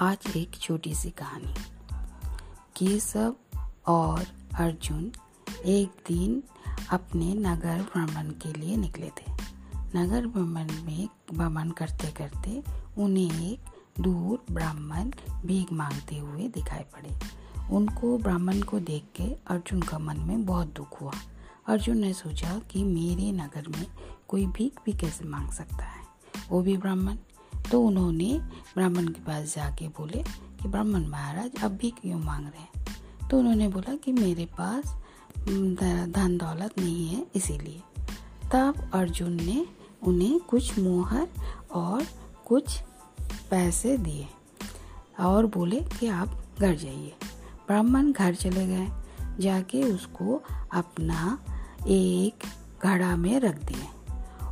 आज एक छोटी सी कहानी। केशव और अर्जुन एक दिन अपने नगर भ्रमण के लिए निकले थे। नगर भ्रमण में भ्रमण करते करते उन्हें एक दूर ब्राह्मण भीख मांगते हुए दिखाई पड़े। उनको ब्राह्मण को देख के अर्जुन का मन में बहुत दुख हुआ। अर्जुन ने सोचा कि मेरे नगर में कोई भीख भी कैसे मांग सकता है? वो भी ब्राह्मण। तो उन्होंने ब्राह्मण के पास जाके बोले कि ब्राह्मण महाराज, अब भी क्यों मांग रहे हैं? तो उन्होंने बोला कि मेरे पास धन दौलत नहीं है, इसीलिए। तब अर्जुन ने उन्हें कुछ मोहर और कुछ पैसे दिए और बोले कि आप घर जाइए। ब्राह्मण घर चले गए। जाके उसको अपना एक घड़ा में रख दिए।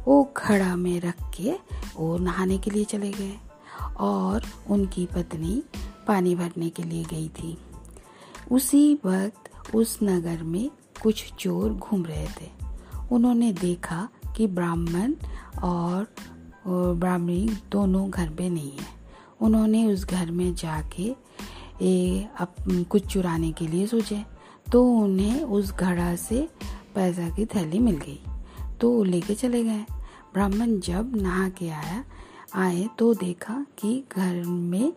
वो घड़ा में रख के वो नहाने के लिए चले गए और उनकी पत्नी पानी भरने के लिए गई थी। उसी वक्त उस नगर में कुछ चोर घूम रहे थे। उन्होंने देखा कि ब्राह्मण और ब्राह्मणी दोनों घर में नहीं है। उन्होंने उस घर में जाके ए, अप, कुछ चुराने के लिए सोचे। तो उन्हें उस घड़ा से पैसा की थैली मिल गई। तो लेके चले गए। ब्राह्मण जब नहा के आया, आए तो देखा कि घर में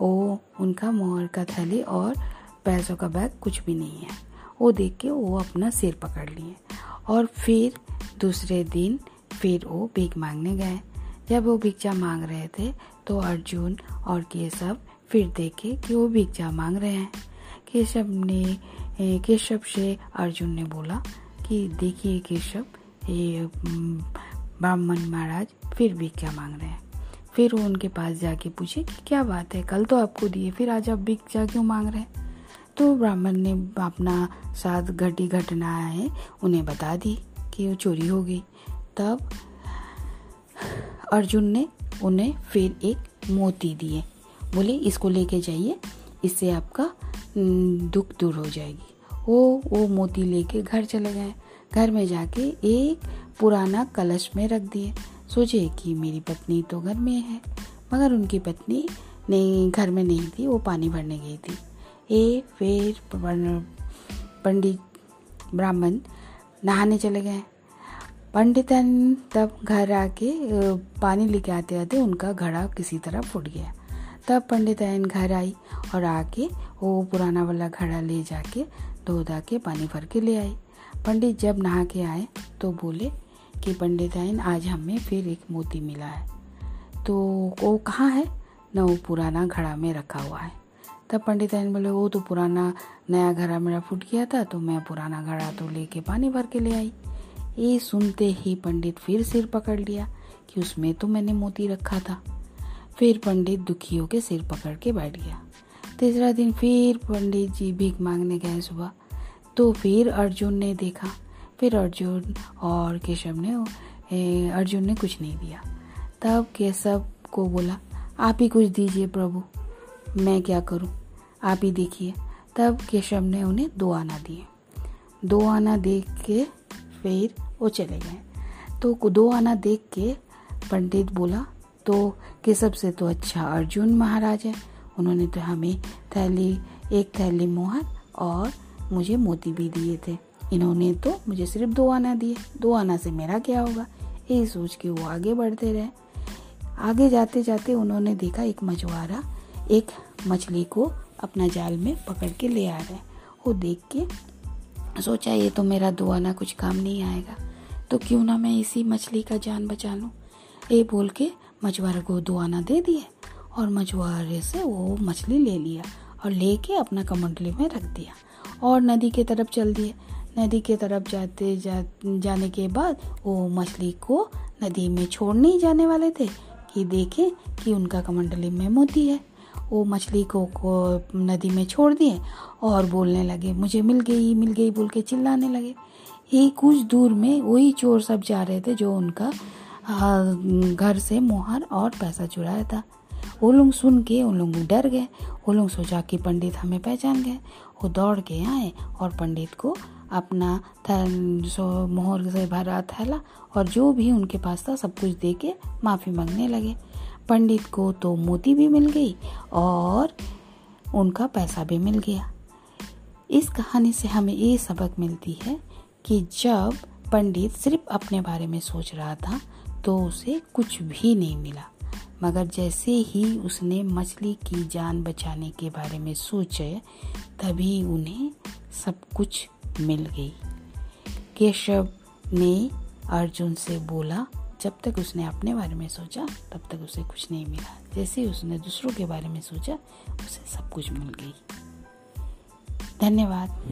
वो उनका मोहर का थैली और पैसों का बैग कुछ भी नहीं है। वो देख के वो अपना सिर पकड़ लिए और फिर दूसरे दिन फिर वो भीख मांगने गए। जब वो भिक्षा मांग रहे थे तो अर्जुन और केशव फिर देखे कि वो भिक्षा मांग रहे हैं। केशव ने केशव से अर्जुन ने बोला कि, देखिए केशव, ये ब्राह्मण महाराज फिर भी क्या मांग रहे हैं? फिर वो उनके पास जाके पूछे कि क्या बात है, कल तो आपको दिए, फिर आज आप भिक्षा क्यों मांग रहे हैं? तो ब्राह्मण ने अपना साथ घटी घटनाएँ उन्हें बता दी कि वो चोरी हो गई। तब अर्जुन ने उन्हें फिर एक मोती दिए। बोले, इसको लेके जाइए, इससे आपका दुख दूर हो जाएगी। वो वो मोती लेके घर चले गए। घर में जाके एक पुराना कलश में रख दिए। सोचे कि मेरी पत्नी तो घर में है, मगर उनकी पत्नी नहीं, घर में नहीं थी, वो पानी भरने गई थी। ए, फिर पंडित ब्राह्मण नहाने चले गए। पंडितन तब घर आके पानी लेके आते आते उनका घड़ा किसी तरह फूट गया। तब पंडिताइन घर आई और आके वो पुराना वाला घड़ा ले जाके धो धा के पानी भर के ले आई। पंडित जब नहा के आए तो बोले कि पंडित पंडिताइन आज हमें फिर एक मोती मिला है। तो वो कहाँ है? न वो पुराना घड़ा में रखा हुआ है। तब पंडित पंडिताइन बोले, वो तो पुराना, नया घड़ा मेरा फूट गया था तो मैं पुराना घड़ा तो लेके पानी भर के ले आई। ये सुनते ही पंडित फिर सिर पकड़ लिया कि उसमें तो मैंने मोती रखा था। फिर पंडित दुखियों के सिर पकड़ के बैठ गया। तीसरा दिन फिर पंडित जी भीख मांगने गए सुबह। तो फिर अर्जुन ने देखा फिर अर्जुन और केशव ने अर्जुन ने कुछ नहीं दिया। तब केशव को बोला, आप ही कुछ दीजिए प्रभु, मैं क्या करूँ? आप ही देखिए। तब केशव ने उन्हें दो आना दिए। दो आना देख के फिर वो चले गए। तो दो आना देख के पंडित बोला तो केशव से तो अच्छा अर्जुन महाराज है। उन्होंने तो हमें थैली, एक थैली मोहर और मुझे मोती भी दिए थे। इन्होंने तो मुझे सिर्फ़ दो आना दिए। दो आना से मेरा क्या होगा? यही सोच के वो आगे बढ़ते रहे। आगे जाते जाते उन्होंने देखा एक मछुआरा एक मछली को अपना जाल में पकड़ के ले आ रहे वो देख के सोचा, ये तो मेरा दो आना कुछ काम नहीं आएगा। तो क्यों ना मैं इसी मछली का जान बचा लूँ? ये बोल के मछुआरे को दो आना दे दिए और मछुआरे से वो मछली ले लिया और लेके अपना कमंडली में रख दिया और नदी के तरफ़ चल दिए। नदी के तरफ़ जाते जा, जाने के बाद वो मछली को नदी में छोड़ने जाने वाले थे कि देखें कि उनका कमंडली में मोती है। वो मछली को, को नदी में छोड़ दिए और बोलने लगे मुझे मिल गई मिल गई बोल के चिल्लाने लगे। ही कुछ दूर में वही चोर सब जा रहे थे जो उनका घर से मोहर और पैसा चुराया था। वो लोग सुन के उन लोग डर गए। वो लोग सोचा कि पंडित हमें पहचान गए। वो दौड़ के आए और पंडित को अपना सो मोहर से भरा थैला और जो भी उनके पास था, सब कुछ दे के माफ़ी मांगने लगे। पंडित को तो मोती भी मिल गई और उनका पैसा भी मिल गया। इस कहानी से हमें ये सबक मिलती है कि जब पंडित सिर्फ़ अपने बारे में सोच रहा था तो उसे कुछ भी नहीं मिला। मगर जैसे ही उसने मछली की जान बचाने के बारे में सोचे, तभी उन्हें सब कुछ मिल गई। केशव ने अर्जुन से बोला, जब तक उसने अपने बारे में सोचा, तब तक उसे कुछ नहीं मिला। जैसे उसने दूसरों के बारे में सोचा, उसे सब कुछ मिल गई। धन्यवाद।